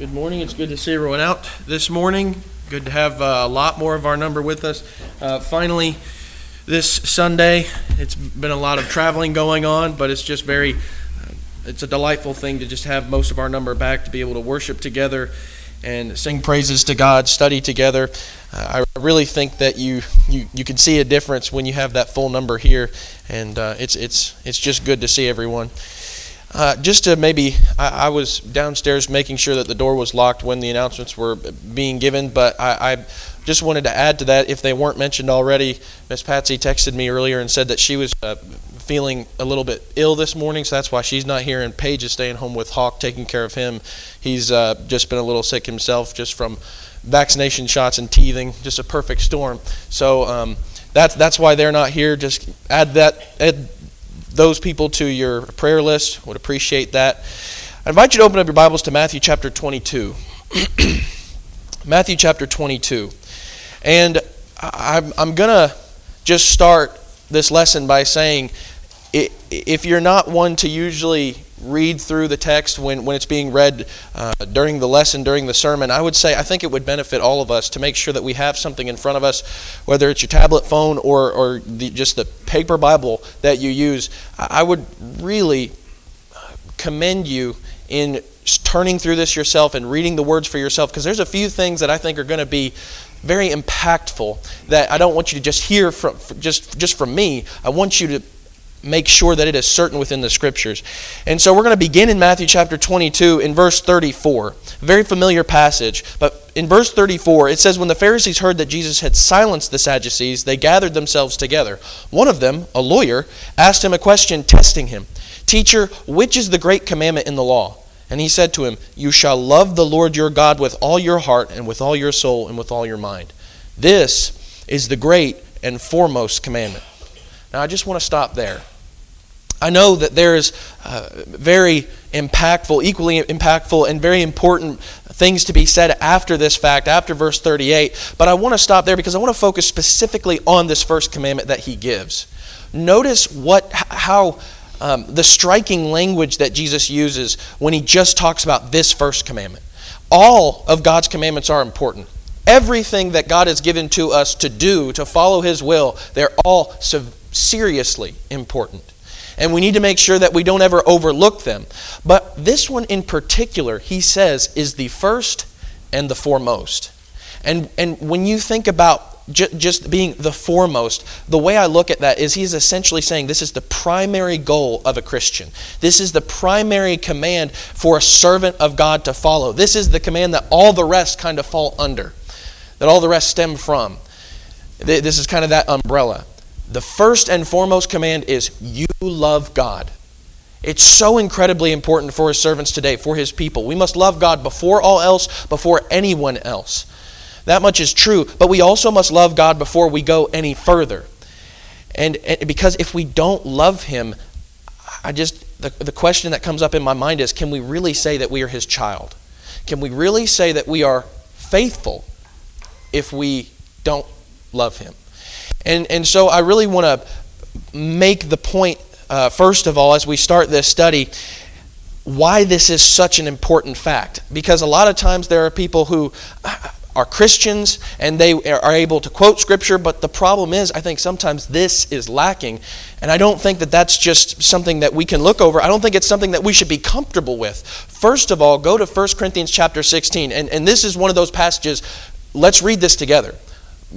Good morning. It's good to see everyone out this morning. Good to have uh, a lot more of our number with us. Uh, finally, this Sunday, it's been a lot of traveling going on, but it's just very, uh, it's a delightful thing to just have most of our number back to be able to worship together and sing praises to God, study together. Uh, I really think that you, you you can see a difference when you have that full number here, and uh, it's it's it's just good to see everyone. Uh, just to maybe, I, I, was downstairs making sure that the door was locked when the announcements were being given, but I, I just wanted to add to that if they weren't mentioned already. Miss Patsy texted me earlier and said that she was uh, feeling a little bit ill this morning, so that's why she's not here. And Paige is staying home with Hawk, taking care of him. He's uh, just been a little sick himself, just from vaccination shots and teething, just a perfect storm. So um, that's that's why they're not here. Just add that. Add, those people to your prayer list. Would appreciate that. I invite you to open up your Bibles to Matthew chapter 22. Matthew chapter 22. And I'm, I'm going to just start this lesson by saying if you're not one to usually read through the text when, when it's being read uh, during the lesson, during the sermon, I would say I think it would benefit all of us to make sure that we have something in front of us, whether it's your tablet phone or, or the, just the paper Bible that you use. I would really commend you in turning through this yourself and reading the words for yourself because there's a few things that I think are going to be very impactful that I don't want you to just hear from just just from me. I want you to make sure that it is certain within the scriptures. And so we're going to begin in Matthew chapter 22 in verse 34. very familiar passage, but in verse 34 it says when the Pharisees heard that Jesus had silenced the Sadducees, they gathered themselves together. One of them, a lawyer, asked him a question testing him. "Teacher, which is the great commandment in the law?" And he said to him, "You shall love the Lord your God with all your heart and with all your soul and with all your mind." This is the great and foremost commandment. Now, I just want to stop there. I know that there is uh, very impactful, equally impactful, and very important things to be said after this fact, after verse 38, but I want to stop there because I want to focus specifically on this first commandment that he gives. Notice what, how um, the striking language that Jesus uses when he just talks about this first commandment. All of God's commandments are important. Everything that God has given to us to do, to follow his will, they're all seriously important. And we need to make sure that we don't ever overlook them. But this one in particular, he says, is the first and the foremost. And, and when you think about just being the foremost, the way I look at that is he's essentially saying this is the primary goal of a Christian. This is the primary command for a servant of God to follow. This is the command that all the rest kind of fall under, that all the rest stem from. This is kind of that umbrella. The first and foremost command is you love God. It's so incredibly important for his servants today, for his people. We must love God before all else, before anyone else. That much is true, but we also must love God before we go any further. And, and because if we don't love him, I just the, the question that comes up in my mind is can we really say that we are his child? Can we really say that we are faithful if we don't love him? And, and so I really want to make the point, uh, first of all, as we start this study, why this is such an important fact. Because a lot of times there are people who are Christians and they are able to quote Scripture, but the problem is, I think sometimes this is lacking. And I don't think that that's just something that we can look over. I don't think it's something that we should be comfortable with. First of all, go to 1 Corinthians chapter 16. And, and this is one of those passages. Let's read this together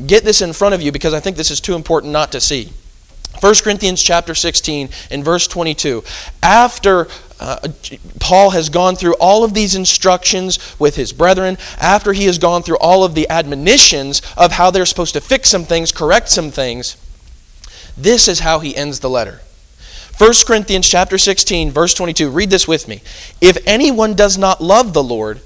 get this in front of you because I think this is too important not to see. 1 Corinthians chapter 16 and verse 22. After uh, Paul has gone through all of these instructions with his brethren, after he has gone through all of the admonitions of how they're supposed to fix some things, correct some things, this is how he ends the letter. 1 Corinthians chapter 16 verse 22. Read this with me. If anyone does not love the Lord,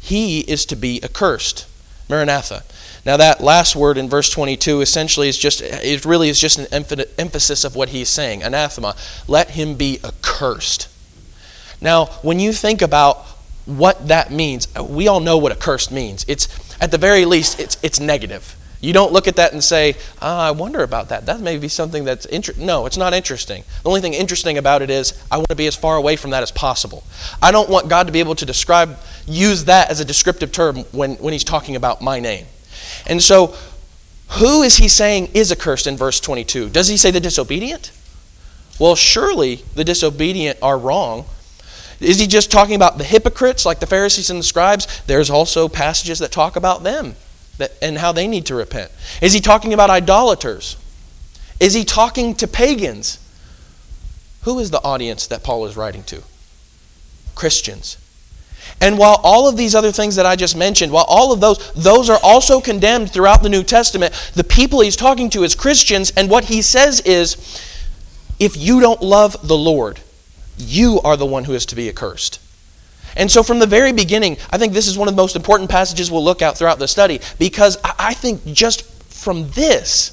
he is to be accursed. Maranatha. Now, that last word in verse 22 essentially is just, it really is just an emphasis of what he's saying anathema. Let him be accursed. Now, when you think about what that means, we all know what accursed means. It's, at the very least, it's, it's negative. You don't look at that and say, oh, I wonder about that. That may be something that's interesting. No, it's not interesting. The only thing interesting about it is I want to be as far away from that as possible. I don't want God to be able to describe use that as a descriptive term when, when he's talking about my name. And so, who is he saying is accursed in verse 22? Does he say the disobedient? Well, surely the disobedient are wrong. Is he just talking about the hypocrites like the Pharisees and the scribes? There's also passages that talk about them that, and how they need to repent. Is he talking about idolaters? Is he talking to pagans? Who is the audience that Paul is writing to? Christians. And while all of these other things that I just mentioned, while all of those, those are also condemned throughout the New Testament, the people he's talking to is Christians, and what he says is if you don't love the Lord, you are the one who is to be accursed. And so, from the very beginning, I think this is one of the most important passages we'll look at throughout the study because I think just from this,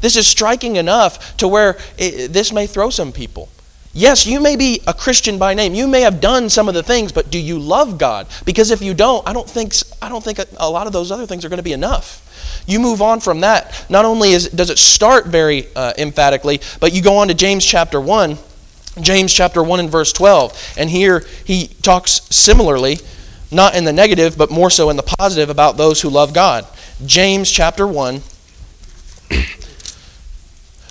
this is striking enough to where it, this may throw some people. Yes, you may be a Christian by name. You may have done some of the things, but do you love God? Because if you don't, I don't think I don't think a lot of those other things are going to be enough. You move on from that. Not only is, does it start very uh, emphatically, but you go on to James chapter 1, James chapter 1 and verse 12. And here he talks similarly, not in the negative, but more so in the positive about those who love God. James chapter 1.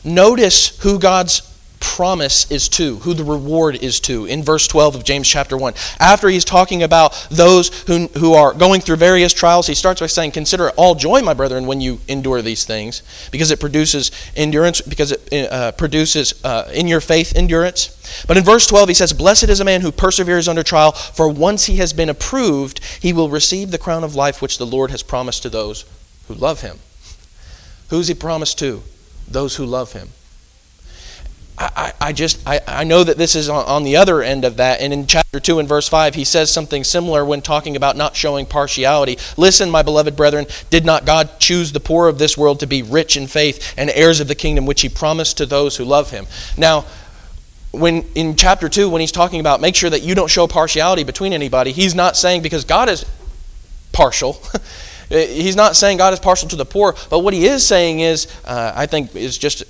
Notice who God's promise is to, who the reward is to, in verse 12 of James chapter 1. After he's talking about those who, who are going through various trials, he starts by saying, Consider it all joy, my brethren, when you endure these things, because it produces endurance, because it uh, produces uh, in your faith endurance. But in verse 12, he says, Blessed is a man who perseveres under trial, for once he has been approved, he will receive the crown of life which the Lord has promised to those who love him. Who's he promised to? Those who love him. I, I just I, I know that this is on, on the other end of that. And in chapter 2 and verse 5 he says something similar when talking about not showing partiality. Listen my beloved brethren did not god choose the poor of this world to be rich in faith and heirs of the kingdom which he promised to those who love him? Now when in chapter 2 when he's talking about make sure that you don't show partiality between anybody he's not saying because god is partial. He's not saying god is partial to the poor but what he is saying is uh, i think is just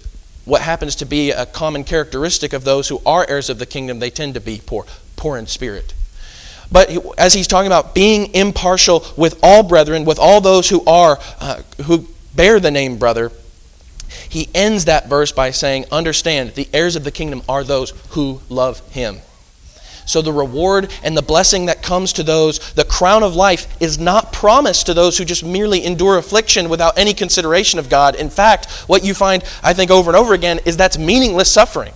what happens to be a common characteristic of those who are heirs of the kingdom, they tend to be poor, poor in spirit. But as he's talking about being impartial with all brethren, with all those who are uh, who bear the name brother, he ends that verse by saying, "Understand, the heirs of the kingdom are those who love him." So the reward and the blessing that comes to those, the crown of life, is not promised to those who just merely endure affliction without any consideration of God. In fact, what you find, I think, over and over again is that's meaningless suffering.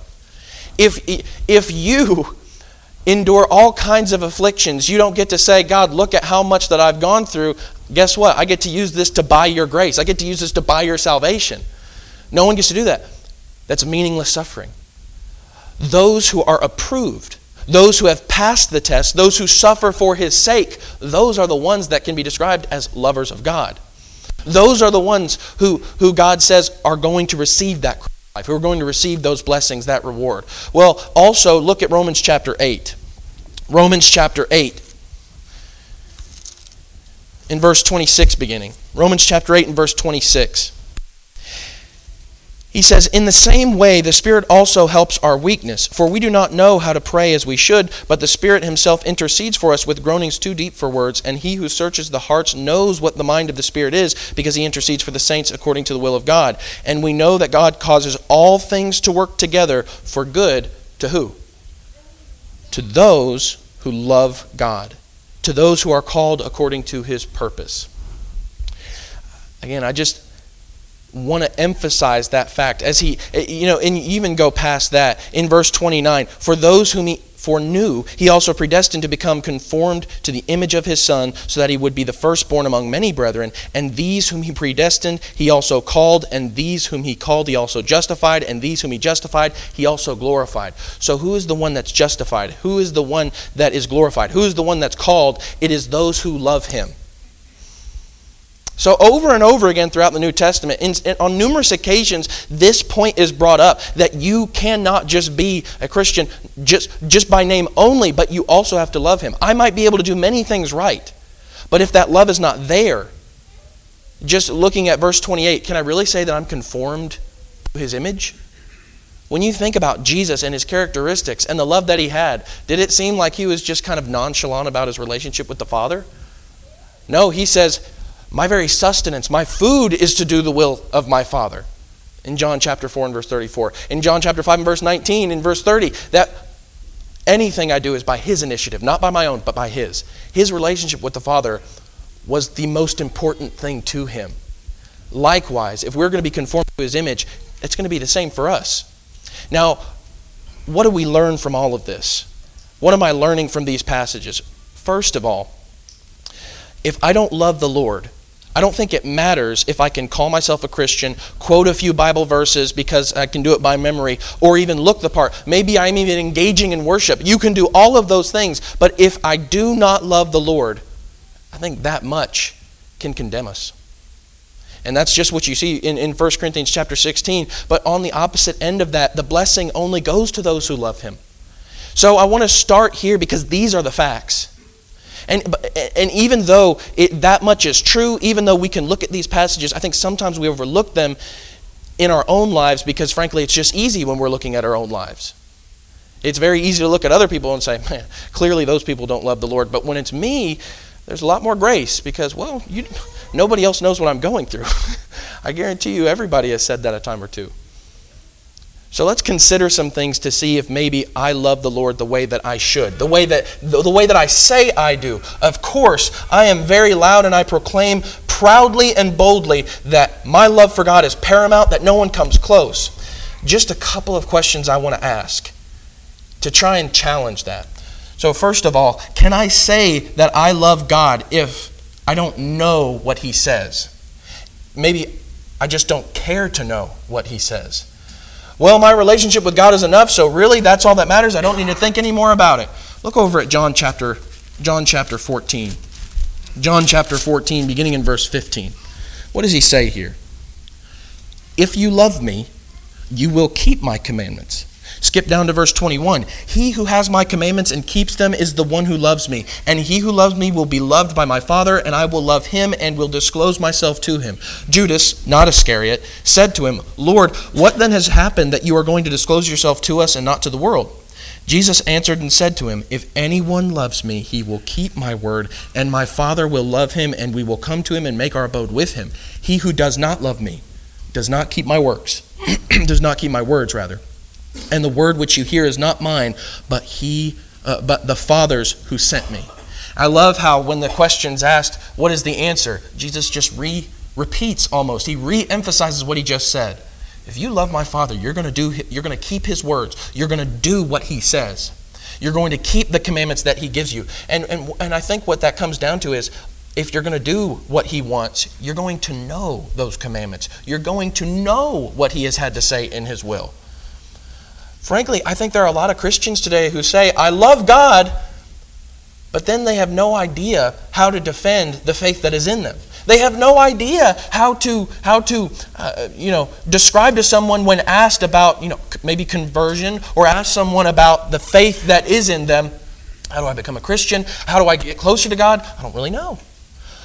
If, if you endure all kinds of afflictions, you don't get to say, God, look at how much that I've gone through. Guess what? I get to use this to buy your grace. I get to use this to buy your salvation. No one gets to do that. That's meaningless suffering. Those who are approved, those who have passed the test, those who suffer for his sake, those are the ones that can be described as lovers of God. Those are the ones who, who God says are going to receive that life, who are going to receive those blessings, that reward. Well, also look at Romans chapter 8. Romans chapter 8. In verse 26 beginning. Romans chapter 8 and verse 26. He says, In the same way, the Spirit also helps our weakness. For we do not know how to pray as we should, but the Spirit Himself intercedes for us with groanings too deep for words. And He who searches the hearts knows what the mind of the Spirit is, because He intercedes for the saints according to the will of God. And we know that God causes all things to work together for good to who? To those who love God, to those who are called according to His purpose. Again, I just want to emphasize that fact as he eh, you know and even go past that in verse 29 for those whom he foreknew he also predestined to become conformed to the image of his son so that he would be the firstborn among many brethren. And these whom he predestined he also called and these whom he called he also justified and these whom he justified he also glorified. So who is the one that's justified? Who is the one that is glorified? Who is the one that's called? It is those who love him so, over and over again throughout the New Testament, in, in, on numerous occasions, this point is brought up that you cannot just be a Christian just, just by name only, but you also have to love Him. I might be able to do many things right, but if that love is not there, just looking at verse 28, can I really say that I'm conformed to His image? When you think about Jesus and his characteristics and the love that he had, did it seem like he was just kind of nonchalant about his relationship with the Father? No, he says, My very sustenance, my food is to do the will of my Father. In John chapter 4 and verse 34. In John chapter 5 and verse 19 and verse 30, that anything I do is by his initiative, not by my own, but by his. His relationship with the Father was the most important thing to him. Likewise, if we're going to be conformed to his image, it's going to be the same for us. Now, what do we learn from all of this? What am I learning from these passages? First of all, if I don't love the Lord, I don't think it matters if I can call myself a Christian, quote a few Bible verses because I can do it by memory, or even look the part. Maybe I'm even engaging in worship. You can do all of those things, but if I do not love the Lord, I think that much can condemn us. And that's just what you see in, in 1 Corinthians chapter 16. But on the opposite end of that, the blessing only goes to those who love him. So I want to start here because these are the facts. And, and even though it, that much is true, even though we can look at these passages, I think sometimes we overlook them in our own lives because, frankly, it's just easy when we're looking at our own lives. It's very easy to look at other people and say, man, clearly those people don't love the Lord. But when it's me, there's a lot more grace because, well, you, nobody else knows what I'm going through. I guarantee you everybody has said that a time or two. So let's consider some things to see if maybe I love the Lord the way that I should, the way that the, way that I say I do. Of course, I am very loud and I proclaim proudly and boldly that my love for God is paramount, that no one comes close. Just a couple of questions I want to ask to try and challenge that. So, first of all, can I say that I love God if I don't know what He says? Maybe I just don't care to know what He says. Well, my relationship with God is enough, so really that's all that matters. I don't need to think any more about it. Look over at John chapter John chapter 14. John chapter 14 beginning in verse 15. What does he say here? If you love me, you will keep my commandments. Skip down to verse 21. He who has my commandments and keeps them is the one who loves me. And he who loves me will be loved by my Father, and I will love him and will disclose myself to him. Judas, not Iscariot, said to him, Lord, what then has happened that you are going to disclose yourself to us and not to the world? Jesus answered and said to him, If anyone loves me, he will keep my word, and my Father will love him, and we will come to him and make our abode with him. He who does not love me does not keep my works, does not keep my words, rather. And the word which you hear is not mine, but he, uh, but the Father's who sent me. I love how when the question's asked, what is the answer? Jesus just re repeats almost. He re emphasizes what he just said. If you love my Father, you're going to do. You're going to keep His words. You're going to do what He says. You're going to keep the commandments that He gives you. And and and I think what that comes down to is if you're going to do what he wants, you're going to know those commandments. You're going to know what he has had to say in his will. Frankly, I think there are a lot of Christians today who say, I love God, but then they have no idea how to defend the faith that is in them. They have no idea how to how to uh, you know describe to someone when asked about you know maybe conversion or ask someone about the faith that is in them. How do I become a Christian? How do I get closer to God? I don't really know.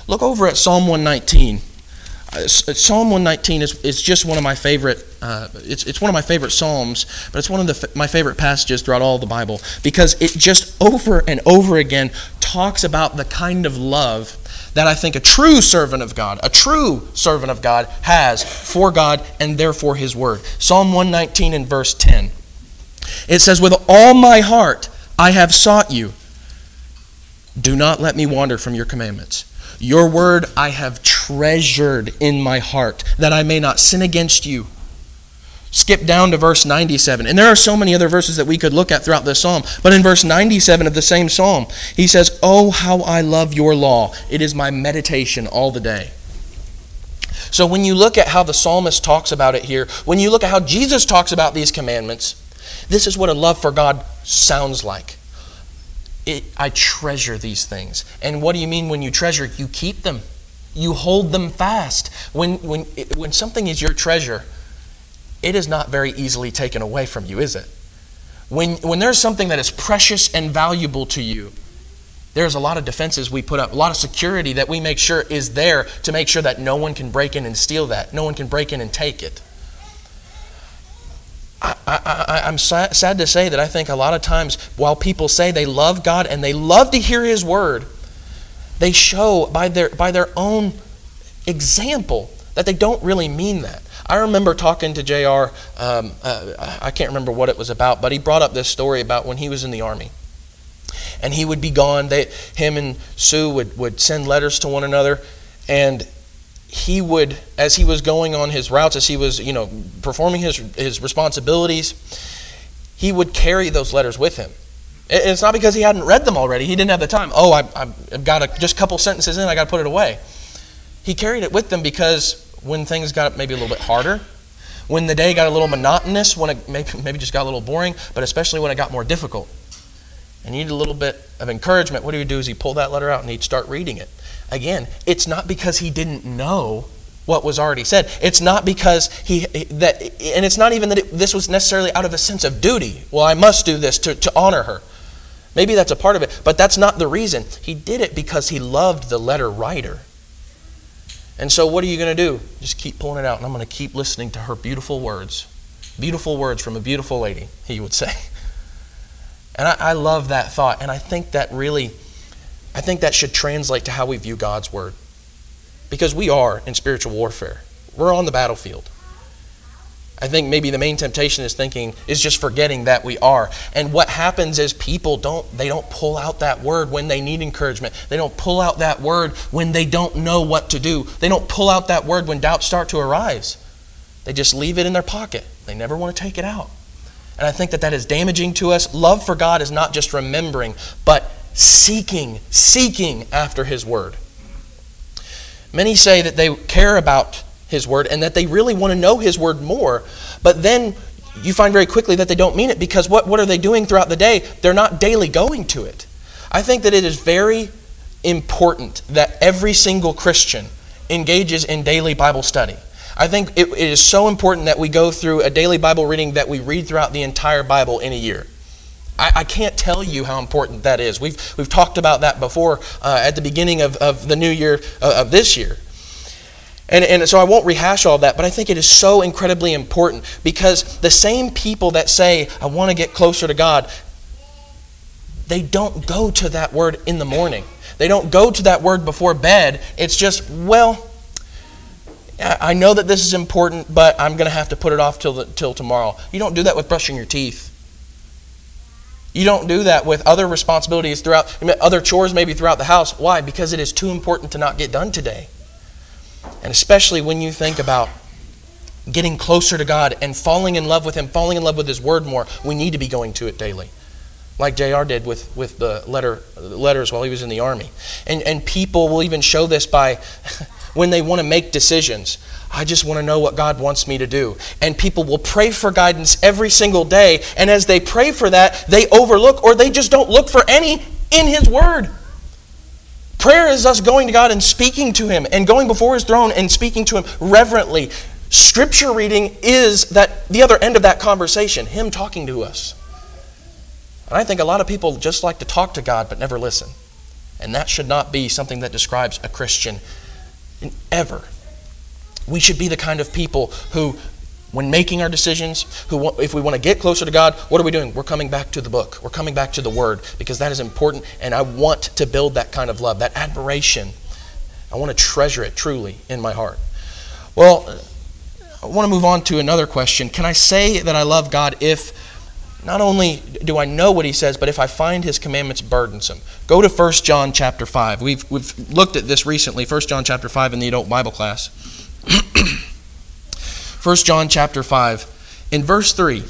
Look over at Psalm 119. Uh, psalm 119 is, is just one of my favorite uh, it's, it's one of my favorite psalms but it's one of the, my favorite passages throughout all the bible because it just over and over again talks about the kind of love that i think a true servant of god a true servant of god has for god and therefore his word. Psalm 119 and verse 10 it says with all my heart i have sought you. Do not let me wander from your commandments your word I have treasured in my heart, that I may not sin against you. Skip down to verse 97. And there are so many other verses that we could look at throughout this psalm. But in verse 97 of the same psalm, he says, Oh, how I love your law. It is my meditation all the day. So when you look at how the psalmist talks about it here, when you look at how Jesus talks about these commandments, this is what a love for God sounds like it, I treasure these things. And what do you mean when you treasure? You keep them. You hold them fast. When, when, when something is your treasure, it is not very easily taken away from you, is it? When, when there's something that is precious and valuable to you, there's a lot of defenses we put up, a lot of security that we make sure is there to make sure that no one can break in and steal that. No one can break in and take it. I, I'm sad, sad to say that I think a lot of times while people say they love God and they love to hear His word, they show by their, by their own example that they don't really mean that. I remember talking to JR, um, uh, I can't remember what it was about, but he brought up this story about when he was in the Army. And he would be gone. They, him and Sue would, would send letters to one another. And he would, as he was going on his routes, as he was, you know, performing his, his responsibilities, he would carry those letters with him. It's not because he hadn't read them already. He didn't have the time. Oh, I, have got a, just a couple sentences in, I got to put it away. He carried it with them because when things got maybe a little bit harder, when the day got a little monotonous, when it maybe, maybe just got a little boring, but especially when it got more difficult, and you need a little bit of encouragement, what he would do is he'd pull that letter out and he'd start reading it. Again, it's not because he didn't know what was already said. It's not because he that, and it's not even that it, this was necessarily out of a sense of duty. Well, I must do this to, to honor her. Maybe that's a part of it, but that's not the reason. He did it because he loved the letter writer. And so, what are you going to do? Just keep pulling it out, and I'm going to keep listening to her beautiful words. Beautiful words from a beautiful lady, he would say. And I, I love that thought, and I think that really, I think that should translate to how we view God's word. Because we are in spiritual warfare, we're on the battlefield. I think maybe the main temptation is thinking is just forgetting that we are. And what happens is people don't they don't pull out that word when they need encouragement. They don't pull out that word when they don't know what to do. They don't pull out that word when doubts start to arise. They just leave it in their pocket. They never want to take it out. And I think that that is damaging to us. Love for God is not just remembering, but seeking, seeking after his word. Many say that they care about his word and that they really want to know His word more. But then you find very quickly that they don't mean it because what, what are they doing throughout the day? They're not daily going to it. I think that it is very important that every single Christian engages in daily Bible study. I think it, it is so important that we go through a daily Bible reading that we read throughout the entire Bible in a year. I, I can't tell you how important that is. We've, we've talked about that before uh, at the beginning of, of the new year, uh, of this year. And, and so I won't rehash all that, but I think it is so incredibly important because the same people that say, I want to get closer to God, they don't go to that word in the morning. They don't go to that word before bed. It's just, well, I know that this is important, but I'm going to have to put it off till, the, till tomorrow. You don't do that with brushing your teeth. You don't do that with other responsibilities throughout, other chores maybe throughout the house. Why? Because it is too important to not get done today. And especially when you think about getting closer to God and falling in love with Him, falling in love with His Word more, we need to be going to it daily. Like JR did with, with the letter, letters while he was in the army. And, and people will even show this by when they want to make decisions. I just want to know what God wants me to do. And people will pray for guidance every single day. And as they pray for that, they overlook or they just don't look for any in His Word. Prayer is us going to God and speaking to Him and going before His throne and speaking to Him reverently. Scripture reading is that the other end of that conversation, Him talking to us. And I think a lot of people just like to talk to God but never listen. And that should not be something that describes a Christian ever. We should be the kind of people who when making our decisions, who, if we want to get closer to God, what are we doing? We're coming back to the book. We're coming back to the Word because that is important, and I want to build that kind of love, that admiration. I want to treasure it truly in my heart. Well, I want to move on to another question. Can I say that I love God if not only do I know what he says, but if I find his commandments burdensome? Go to 1 John chapter 5. We've, we've looked at this recently, 1 John chapter 5 in the adult Bible class. 1 John chapter 5. In verse 3,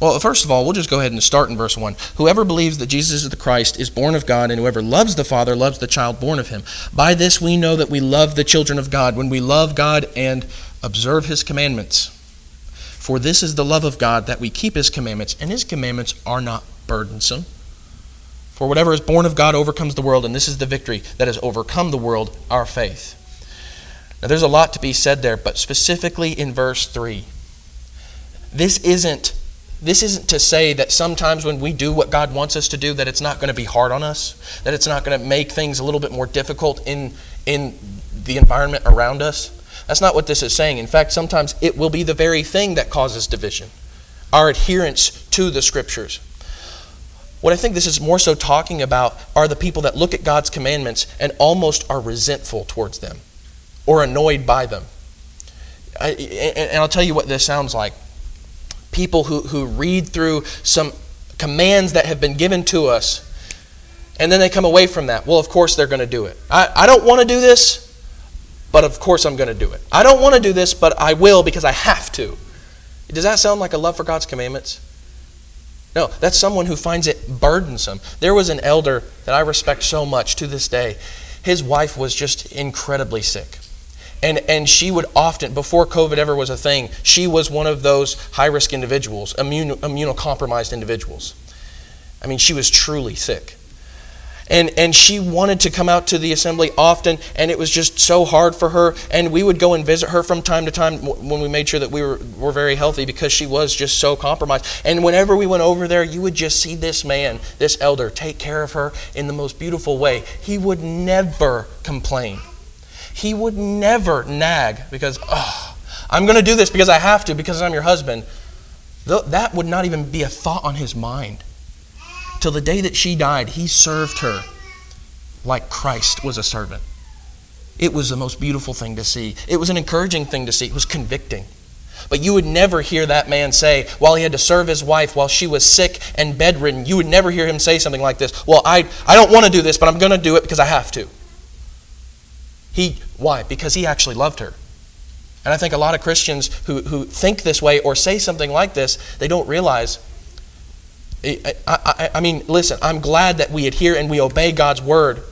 well, first of all, we'll just go ahead and start in verse 1. Whoever believes that Jesus is the Christ is born of God, and whoever loves the Father loves the child born of him. By this we know that we love the children of God, when we love God and observe his commandments. For this is the love of God, that we keep his commandments, and his commandments are not burdensome. For whatever is born of God overcomes the world, and this is the victory that has overcome the world, our faith. Now, there's a lot to be said there, but specifically in verse 3, this isn't, this isn't to say that sometimes when we do what God wants us to do, that it's not going to be hard on us, that it's not going to make things a little bit more difficult in, in the environment around us. That's not what this is saying. In fact, sometimes it will be the very thing that causes division our adherence to the scriptures. What I think this is more so talking about are the people that look at God's commandments and almost are resentful towards them or annoyed by them. I, and I'll tell you what this sounds like. People who, who read through some commands that have been given to us, and then they come away from that. Well, of course they're going to do it. I, I don't want to do this, but of course I'm going to do it. I don't want to do this, but I will because I have to. Does that sound like a love for God's commandments? No, that's someone who finds it burdensome. There was an elder that I respect so much to this day. His wife was just incredibly sick. And, and she would often, before COVID ever was a thing, she was one of those high risk individuals, immune, immunocompromised individuals. I mean, she was truly sick. And, and she wanted to come out to the assembly often, and it was just so hard for her. And we would go and visit her from time to time when we made sure that we were, were very healthy because she was just so compromised. And whenever we went over there, you would just see this man, this elder, take care of her in the most beautiful way. He would never complain. He would never nag because, oh, I'm going to do this because I have to, because I'm your husband. That would not even be a thought on his mind. Till the day that she died, he served her like Christ was a servant. It was the most beautiful thing to see. It was an encouraging thing to see. It was convicting. But you would never hear that man say, while he had to serve his wife while she was sick and bedridden, you would never hear him say something like this Well, I, I don't want to do this, but I'm going to do it because I have to. He, why? Because he actually loved her. And I think a lot of Christians who, who think this way or say something like this, they don't realize. I, I, I mean, listen, I'm glad that we adhere and we obey God's word,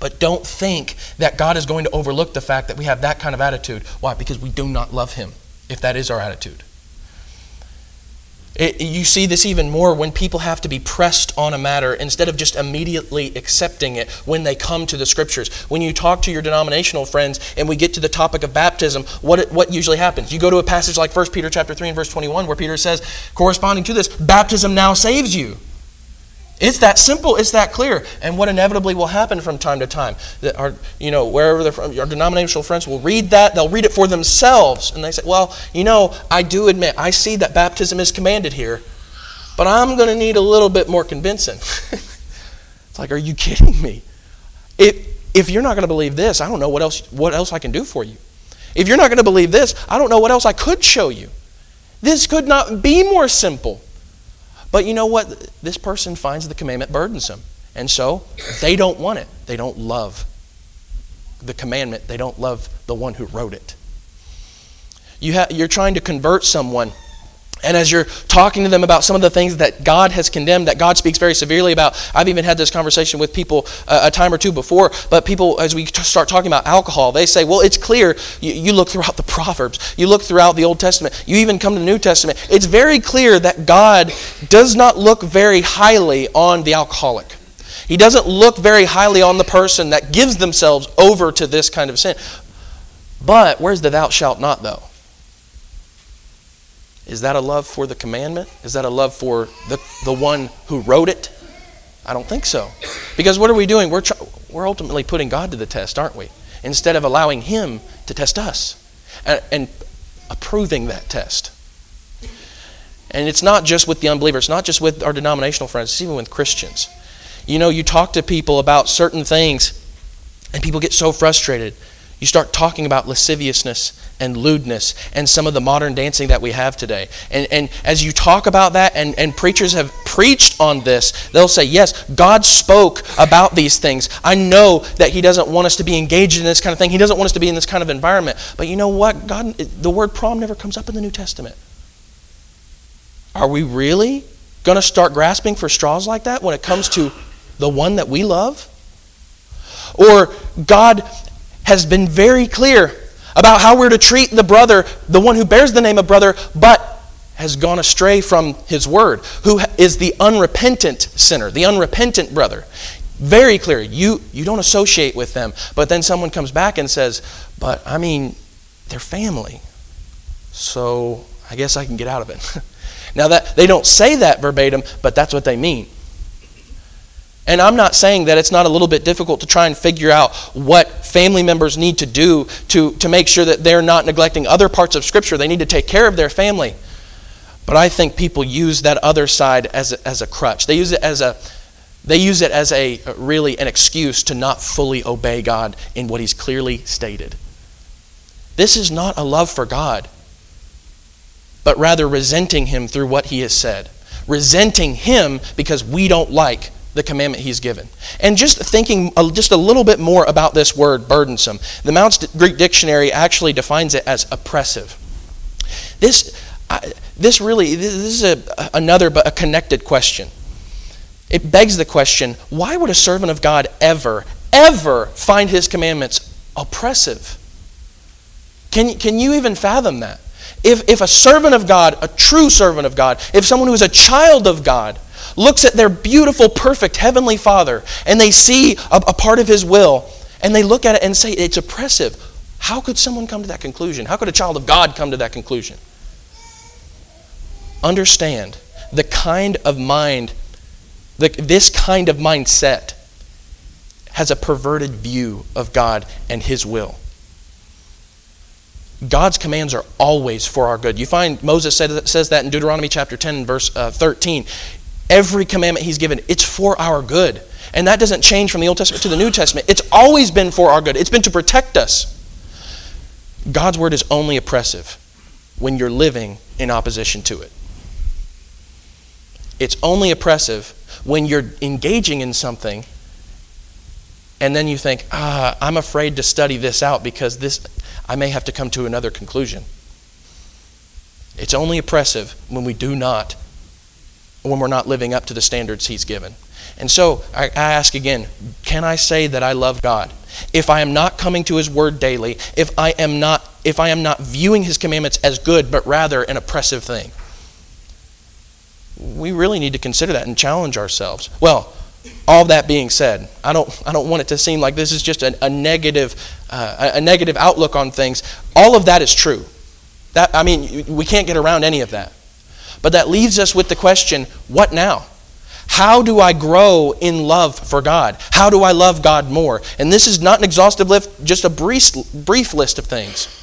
but don't think that God is going to overlook the fact that we have that kind of attitude. Why? Because we do not love Him, if that is our attitude. It, you see this even more when people have to be pressed on a matter instead of just immediately accepting it when they come to the scriptures. When you talk to your denominational friends and we get to the topic of baptism, what, what usually happens? You go to a passage like 1 Peter chapter 3 and verse 21 where Peter says, corresponding to this, baptism now saves you. It's that simple, it's that clear. And what inevitably will happen from time to time, that our, you know, wherever they're from, our denominational friends will read that, they'll read it for themselves, and they say, well, you know, I do admit, I see that baptism is commanded here, but I'm going to need a little bit more convincing. it's like, are you kidding me? If, if you're not going to believe this, I don't know what else, what else I can do for you. If you're not going to believe this, I don't know what else I could show you. This could not be more simple. But you know what? This person finds the commandment burdensome. And so they don't want it. They don't love the commandment. They don't love the one who wrote it. You ha- you're trying to convert someone and as you're talking to them about some of the things that God has condemned, that God speaks very severely about, I've even had this conversation with people uh, a time or two before, but people, as we start talking about alcohol, they say, well, it's clear. You, you look throughout the Proverbs, you look throughout the Old Testament, you even come to the New Testament. It's very clear that God does not look very highly on the alcoholic. He doesn't look very highly on the person that gives themselves over to this kind of sin. But where's the thou shalt not, though? Is that a love for the commandment? Is that a love for the, the one who wrote it? I don't think so. Because what are we doing? We're, we're ultimately putting God to the test, aren't we? Instead of allowing Him to test us and, and approving that test. And it's not just with the unbeliever, it's not just with our denominational friends, it's even with Christians. You know, you talk to people about certain things, and people get so frustrated you start talking about lasciviousness and lewdness and some of the modern dancing that we have today. And, and as you talk about that, and, and preachers have preached on this, they'll say, Yes, God spoke about these things. I know that He doesn't want us to be engaged in this kind of thing, He doesn't want us to be in this kind of environment. But you know what? God, the word prom never comes up in the New Testament. Are we really going to start grasping for straws like that when it comes to the one that we love? Or God has been very clear about how we're to treat the brother, the one who bears the name of brother, but has gone astray from his word, who is the unrepentant sinner, the unrepentant brother. Very clear. You, you don't associate with them. But then someone comes back and says, But I mean, they're family. So I guess I can get out of it. now that they don't say that verbatim, but that's what they mean. And I'm not saying that it's not a little bit difficult to try and figure out what family members need to do to, to make sure that they're not neglecting other parts of Scripture. They need to take care of their family. But I think people use that other side as a, as a crutch. They use it as a they use it as a really an excuse to not fully obey God in what he's clearly stated. This is not a love for God, but rather resenting him through what he has said. Resenting him because we don't like the commandment he's given. And just thinking just a little bit more about this word burdensome. The Mounce Greek dictionary actually defines it as oppressive. This this really this is a, another but a connected question. It begs the question, why would a servant of God ever ever find his commandments oppressive? Can, can you even fathom that? If, if a servant of God, a true servant of God, if someone who is a child of God, looks at their beautiful, perfect Heavenly Father and they see a, a part of His will and they look at it and say it's oppressive, how could someone come to that conclusion? How could a child of God come to that conclusion? Understand the kind of mind, the, this kind of mindset has a perverted view of God and His will. God's commands are always for our good. You find Moses said, says that in Deuteronomy chapter 10, verse uh, 13. Every commandment he's given, it's for our good. And that doesn't change from the Old Testament to the New Testament. It's always been for our good, it's been to protect us. God's word is only oppressive when you're living in opposition to it. It's only oppressive when you're engaging in something and then you think, ah, I'm afraid to study this out because this, I may have to come to another conclusion. It's only oppressive when we do not when we're not living up to the standards He's given. And so I, ask again can I say that I love God? If I am not coming to His Word daily, if I am not, if I am not viewing His commandments as good, but rather an oppressive thing, we really need to consider that and challenge ourselves. Well, all that being said, I don't, I don't want it to seem like this is just a, a negative, uh, a negative outlook on things. All of that is true. That, I mean, we can't get around any of that. But that leaves us with the question what now? How do I grow in love for God? How do I love God more? And this is not an exhaustive list, just a brief, brief list of things.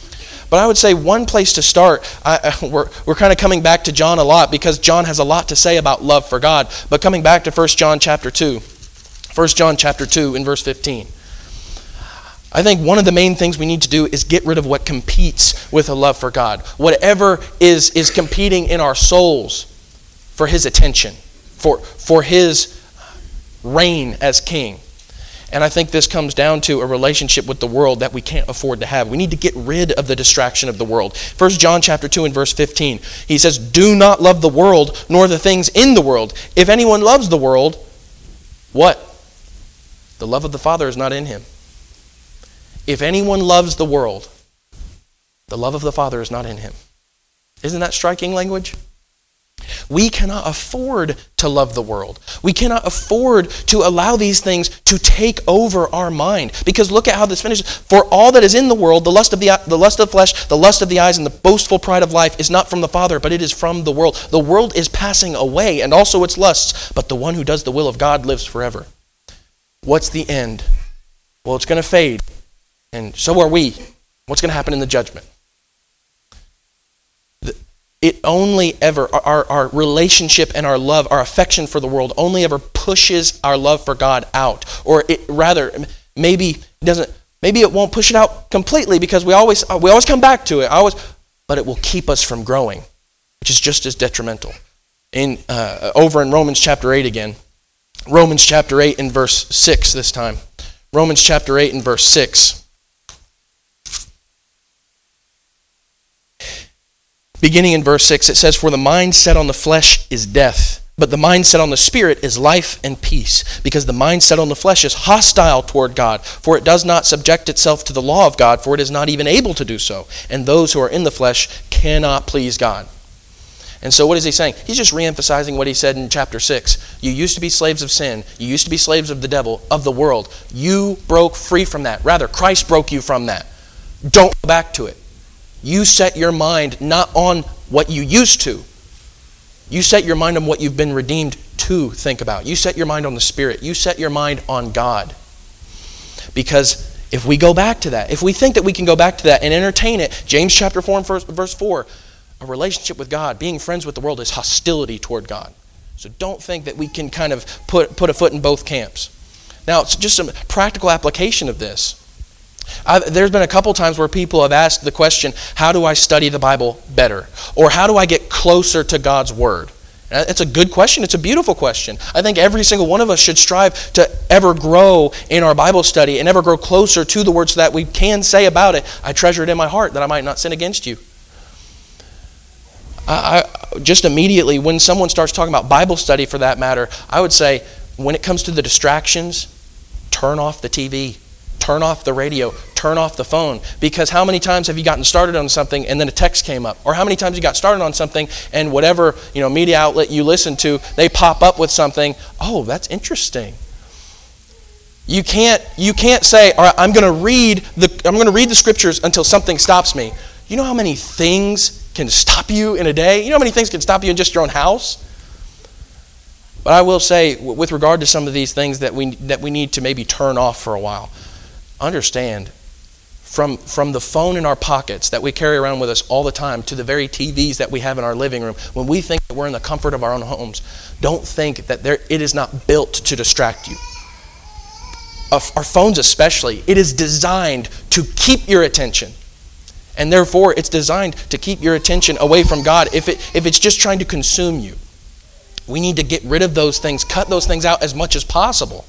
But I would say one place to start, I, we're, we're kind of coming back to John a lot because John has a lot to say about love for God. But coming back to 1 John chapter 2, 1 John chapter 2 in verse 15. I think one of the main things we need to do is get rid of what competes with a love for God. Whatever is, is competing in our souls for His attention, for, for His reign as King. And I think this comes down to a relationship with the world that we can't afford to have. We need to get rid of the distraction of the world. 1 John chapter 2 and verse 15. He says, "Do not love the world nor the things in the world. If anyone loves the world, what? The love of the Father is not in him." If anyone loves the world, the love of the Father is not in him. Isn't that striking language? We cannot afford to love the world. We cannot afford to allow these things to take over our mind. Because look at how this finishes. For all that is in the world, the lust of the, the lust of the flesh, the lust of the eyes, and the boastful pride of life is not from the Father, but it is from the world. The world is passing away, and also its lusts, but the one who does the will of God lives forever. What's the end? Well, it's going to fade. And so are we. What's going to happen in the judgment? It only ever, our, our relationship and our love, our affection for the world only ever pushes our love for God out. Or it rather, maybe doesn't, maybe it won't push it out completely because we always, we always come back to it. I always, but it will keep us from growing, which is just as detrimental. In, uh, over in Romans chapter 8 again, Romans chapter 8 and verse 6 this time. Romans chapter 8 and verse 6. Beginning in verse 6, it says, For the mind set on the flesh is death, but the mind set on the spirit is life and peace, because the mind set on the flesh is hostile toward God, for it does not subject itself to the law of God, for it is not even able to do so. And those who are in the flesh cannot please God. And so, what is he saying? He's just reemphasizing what he said in chapter 6. You used to be slaves of sin. You used to be slaves of the devil, of the world. You broke free from that. Rather, Christ broke you from that. Don't go back to it. You set your mind not on what you used to, You set your mind on what you've been redeemed to think about. You set your mind on the Spirit. You set your mind on God. Because if we go back to that, if we think that we can go back to that and entertain it, James chapter 4 and verse 4, a relationship with God, being friends with the world is hostility toward God. So don't think that we can kind of put, put a foot in both camps. Now, it's just some practical application of this. I've, there's been a couple times where people have asked the question, How do I study the Bible better? Or how do I get closer to God's Word? Uh, it's a good question. It's a beautiful question. I think every single one of us should strive to ever grow in our Bible study and ever grow closer to the Word so that we can say about it, I treasure it in my heart that I might not sin against you. I, I, just immediately, when someone starts talking about Bible study for that matter, I would say, when it comes to the distractions, turn off the TV turn off the radio, turn off the phone. Because how many times have you gotten started on something and then a text came up? Or how many times you got started on something and whatever you know media outlet you listen to, they pop up with something. Oh, that's interesting. You can't you can't say, all right, I'm going to read the I'm to read the scriptures until something stops me. You know how many things can stop you in a day? You know how many things can stop you in just your own house? But I will say, with regard to some of these things that we, that we need to maybe turn off for a while, understand from, from the phone in our pockets that we carry around with us all the time to the very TVs that we have in our living room, when we think that we're in the comfort of our own homes, don't think that there, it is not built to distract you. Our phones, especially, it is designed to keep your attention. And therefore, it's designed to keep your attention away from God if, it, if it's just trying to consume you. We need to get rid of those things, cut those things out as much as possible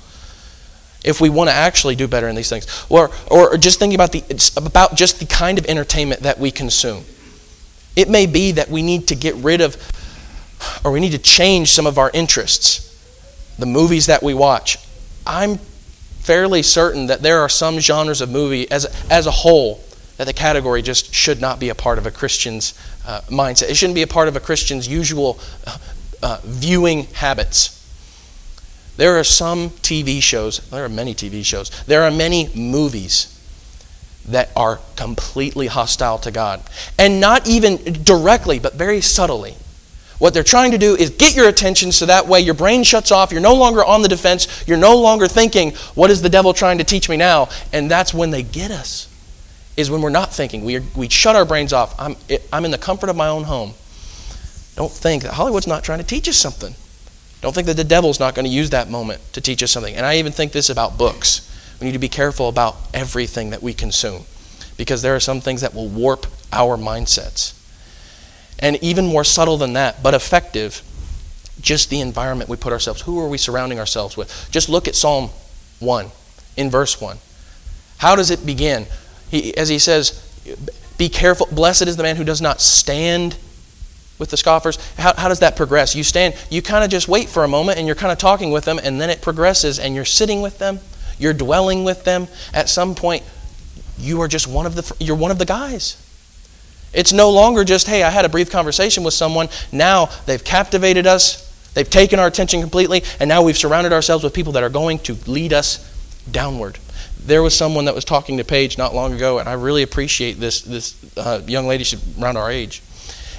if we want to actually do better in these things. Or, or just thinking about, the, about just the kind of entertainment that we consume. It may be that we need to get rid of, or we need to change some of our interests, the movies that we watch. I'm fairly certain that there are some genres of movie as, as a whole that the category just should not be a part of a Christian's uh, mindset. It shouldn't be a part of a Christian's usual uh, uh, viewing habits. There are some TV shows, there are many TV shows, there are many movies that are completely hostile to God. And not even directly, but very subtly. What they're trying to do is get your attention so that way your brain shuts off. You're no longer on the defense. You're no longer thinking, what is the devil trying to teach me now? And that's when they get us, is when we're not thinking. We, are, we shut our brains off. I'm, I'm in the comfort of my own home. Don't think that Hollywood's not trying to teach us something. Don't think that the devil's not going to use that moment to teach us something. And I even think this about books. We need to be careful about everything that we consume because there are some things that will warp our mindsets. And even more subtle than that, but effective, just the environment we put ourselves. Who are we surrounding ourselves with? Just look at Psalm 1 in verse 1. How does it begin? He, as he says, Be careful, blessed is the man who does not stand with the scoffers. How, how does that progress? You stand, you kind of just wait for a moment and you're kind of talking with them, and then it progresses and you're sitting with them, you're dwelling with them. At some point, you are just one of the you're one of the guys. It's no longer just, hey, I had a brief conversation with someone. Now they've captivated us, they've taken our attention completely, and now we've surrounded ourselves with people that are going to lead us downward. There was someone that was talking to Paige not long ago, and I really appreciate this, this uh, young lady, she's around our age.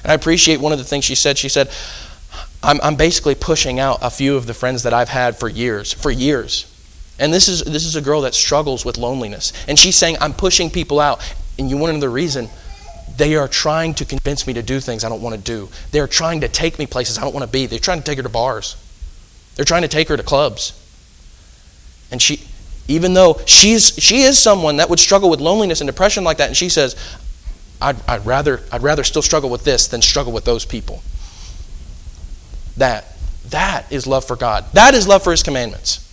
And I appreciate one of the things she said. She said, I'm, I'm basically pushing out a few of the friends that I've had for years, for years. And this is, this is a girl that struggles with loneliness. And she's saying, I'm pushing people out. And you want to know the reason? They are trying to convince me to do things I don't want to do. They're trying to take me places I don't want to be. They're trying to take her to bars. They're trying to take her to clubs. And she, even though she's, she is someone that would struggle with loneliness and depression like that, and she says, I'd, I'd, rather, I'd rather still struggle with this than struggle with those people. That, that is love for God. That is love for His commandments.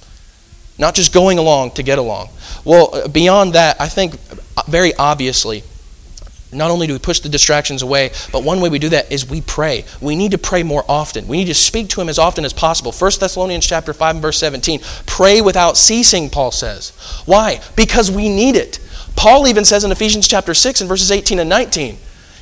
Not just going along to get along. Well, uh, beyond that, I think uh, very obviously, not only do we push the distractions away, but one way we do that is we pray. We need to pray more often. We need to speak to him as often as possible. 1 Thessalonians chapter 5 and verse 17. Pray without ceasing, Paul says. Why? Because we need it. Paul even says in Ephesians chapter 6 and verses 18 and 19,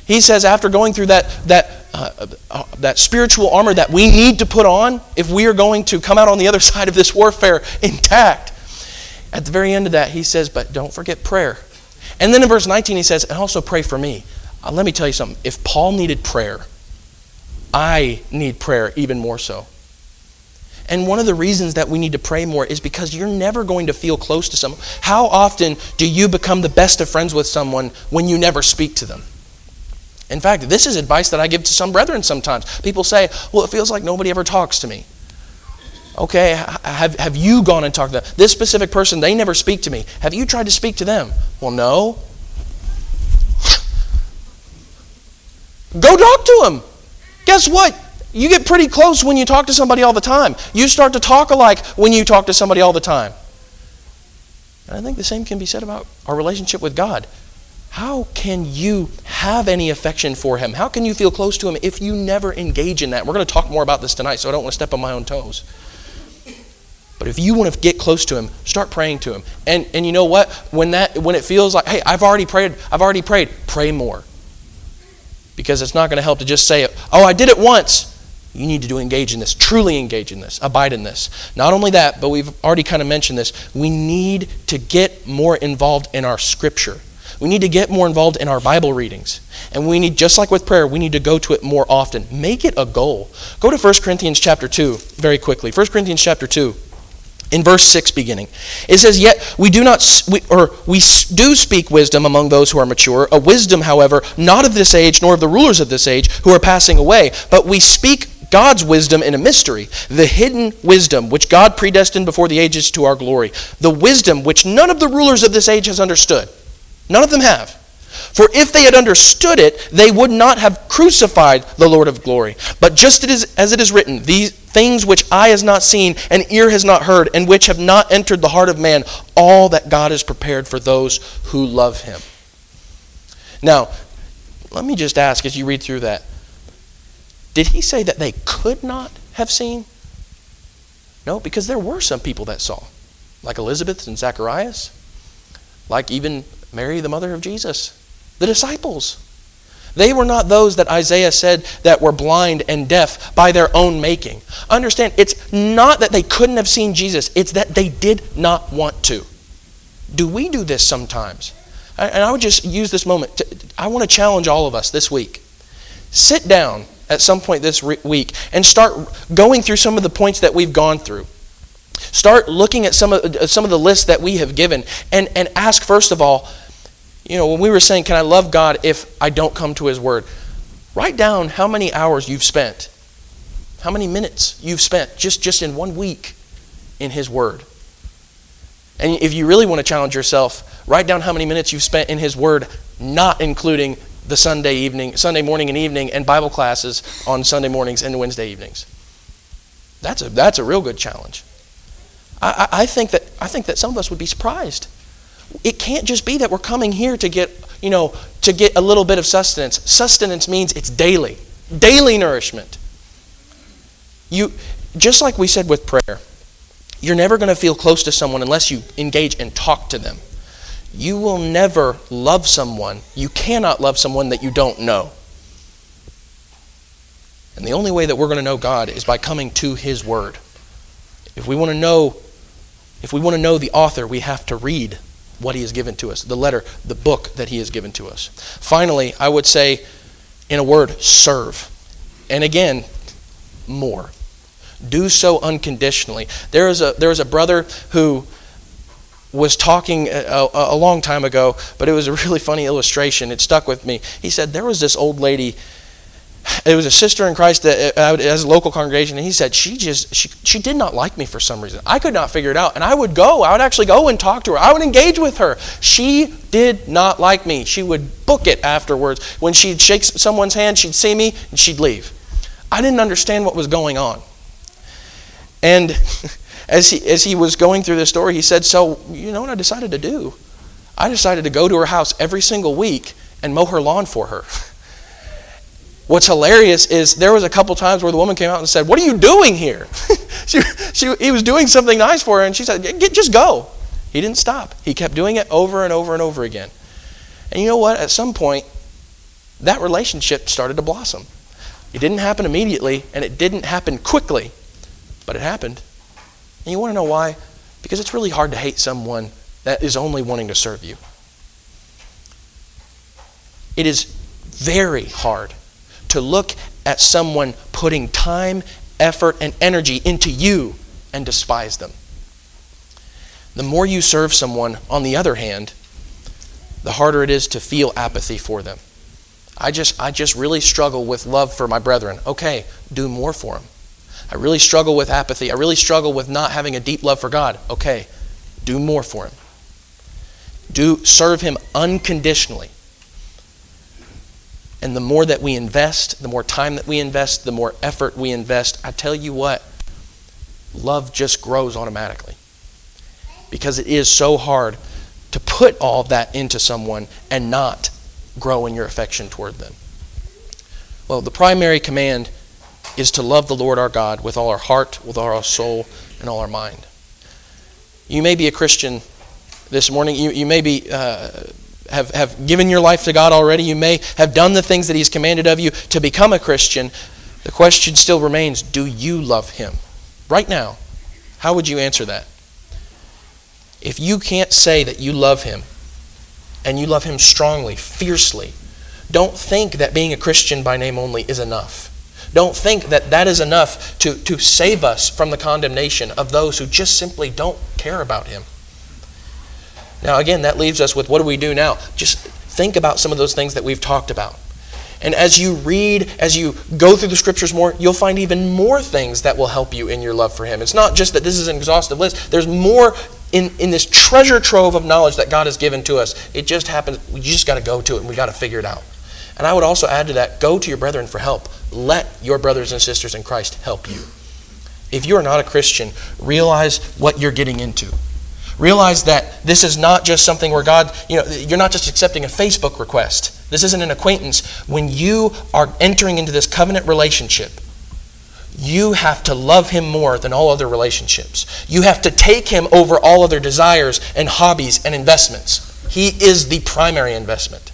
he says after going through that, that, uh, uh, that spiritual armor that we need to put on if we are going to come out on the other side of this warfare intact, at the very end of that, he says, but don't forget prayer. And then in verse 19, he says, and also pray for me. Uh, let me tell you something. If Paul needed prayer, I need prayer even more so. And one of the reasons that we need to pray more is because you're never going to feel close to someone. How often do you become the best of friends with someone when you never speak to them? In fact, this is advice that I give to some brethren sometimes. People say, Well, it feels like nobody ever talks to me. Okay, have, have you gone and talked to them? This specific person, they never speak to me. Have you tried to speak to them? Well, no. Go talk to them. Guess what? You get pretty close when you talk to somebody all the time. You start to talk alike when you talk to somebody all the time. And I think the same can be said about our relationship with God. How can you have any affection for Him? How can you feel close to Him if you never engage in that? We're going to talk more about this tonight, so I don't want to step on my own toes. But if you want to get close to him, start praying to him. And and you know what? When that when it feels like, hey, I've already prayed, I've already prayed, pray more. Because it's not going to help to just say, oh, I did it once. You need to do engage in this, truly engage in this, abide in this. Not only that, but we've already kind of mentioned this. We need to get more involved in our scripture. We need to get more involved in our Bible readings. And we need, just like with prayer, we need to go to it more often. Make it a goal. Go to 1 Corinthians chapter 2 very quickly. 1 Corinthians chapter 2 in verse 6 beginning it says yet we do not we, or we do speak wisdom among those who are mature a wisdom however not of this age nor of the rulers of this age who are passing away but we speak God's wisdom in a mystery, the hidden wisdom which God predestined before the ages to our glory, the wisdom which none of the rulers of this age has understood. None of them have. For if they had understood it, they would not have crucified the Lord of glory. But just as it is written, these things which eye has not seen and ear has not heard, and which have not entered the heart of man, all that God has prepared for those who love him. Now, let me just ask as you read through that did he say that they could not have seen? No, because there were some people that saw, like Elizabeth and Zacharias, like even Mary, the mother of Jesus, the disciples. They were not those that Isaiah said that were blind and deaf by their own making. Understand, it's not that they couldn't have seen Jesus, it's that they did not want to. Do we do this sometimes? And I would just use this moment. To, I want to challenge all of us this week. Sit down at some point this week and start going through some of the points that we've gone through. Start looking at some of, uh, some of the lists that we have given and, and ask, first of all, you know, when we were saying, Can I love God if I don't come to His Word? Write down how many hours you've spent, how many minutes you've spent just, just in one week in His Word. And if you really want to challenge yourself, write down how many minutes you've spent in His Word, not including the Sunday evening, Sunday morning and evening, and Bible classes on Sunday mornings and Wednesday evenings. That's a, that's a real good challenge. I, I, I, think that, I think that some of us would be surprised. It can't just be that we're coming here to get, you know, to get a little bit of sustenance. Sustenance means it's daily, daily nourishment. You, just like we said with prayer, you're never going to feel close to someone unless you engage and talk to them. You will never love someone, you cannot love someone that you don't know. And the only way that we're going to know God is by coming to His Word. If we want to know, if we want to know the author, we have to read what He has given to us, the letter, the book that He has given to us. Finally, I would say, in a word, serve. And again, more. Do so unconditionally. There is a there is a brother who was talking a, a, long time ago, but it was a really funny illustration. It stuck with me. He said there was this old lady. It was a sister in Christ that uh, as a local congregation, and he said she just she, she did not like me for some reason. I could not figure it out, and I would go. I would actually go and talk to her. I would engage with her. She did not like me. She would book it afterwards. When she'd shake someone's hand, she'd see me and she'd leave. I didn't understand what was going on, and. as he, as he was going through this story, he said, So, you know what I decided to do? I decided to go to her house every single week and mow her lawn for her. What's hilarious is there was a couple times where the woman came out and said, What are you doing here? she, she, he was doing something nice for her, and she said, Just go. He didn't stop. He kept doing it over and over and over again. And you know what? At some point, that relationship started to blossom. It didn't happen immediately, and it didn't happen quickly, but it happened. And you want to know why? Because it's really hard to hate someone that is only wanting to serve you. It is very hard to look at someone putting time, effort, and energy into you and despise them. The more you serve someone, on the other hand, the harder it is to feel apathy for them. I just, I just really struggle with love for my brethren. Okay, do more for them. I really struggle with apathy. I really struggle with not having a deep love for God. Okay, do more for him. Do serve him unconditionally. And the more that we invest, the more time that we invest, the more effort we invest, I tell you what, love just grows automatically. Because it is so hard to put all that into someone and not grow in your affection toward them. Well, the primary command is to love the Lord our God with all our heart, with all our soul, and all our mind. You may be a Christian this morning. You, you may be, uh, have, have given your life to God already. You may have done the things that He's commanded of you to become a Christian. The question still remains do you love Him? Right now, how would you answer that? If you can't say that you love Him, and you love Him strongly, fiercely, don't think that being a Christian by name only is enough. Don't think that that is enough to, to save us from the condemnation of those who just simply don't care about Him. Now, again, that leaves us with what do we do now? Just think about some of those things that we've talked about. And as you read, as you go through the scriptures more, you'll find even more things that will help you in your love for Him. It's not just that this is an exhaustive list, there's more in, in this treasure trove of knowledge that God has given to us. It just happens, we just got to go to it and we got to figure it out. And I would also add to that go to your brethren for help. Let your brothers and sisters in Christ help you. If you are not a Christian, realize what you're getting into. Realize that this is not just something where God, you know, you're not just accepting a Facebook request. This isn't an acquaintance. When you are entering into this covenant relationship, you have to love him more than all other relationships. You have to take him over all other desires and hobbies and investments. He is the primary investment.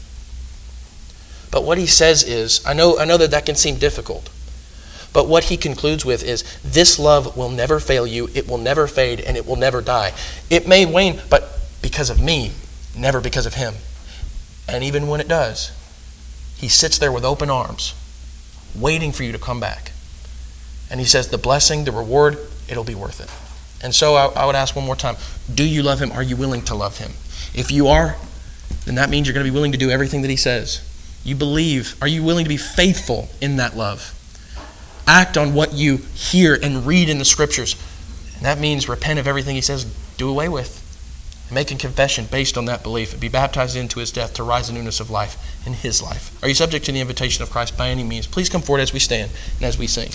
But what he says is, I know, I know that that can seem difficult, but what he concludes with is this love will never fail you, it will never fade, and it will never die. It may wane, but because of me, never because of him. And even when it does, he sits there with open arms, waiting for you to come back. And he says, the blessing, the reward, it'll be worth it. And so I, I would ask one more time do you love him? Are you willing to love him? If you are, then that means you're going to be willing to do everything that he says. You believe. Are you willing to be faithful in that love? Act on what you hear and read in the scriptures. And that means repent of everything he says, do away with. Make a confession based on that belief and be baptized into his death to rise in newness of life in his life. Are you subject to the invitation of Christ by any means? Please come forward as we stand and as we sing.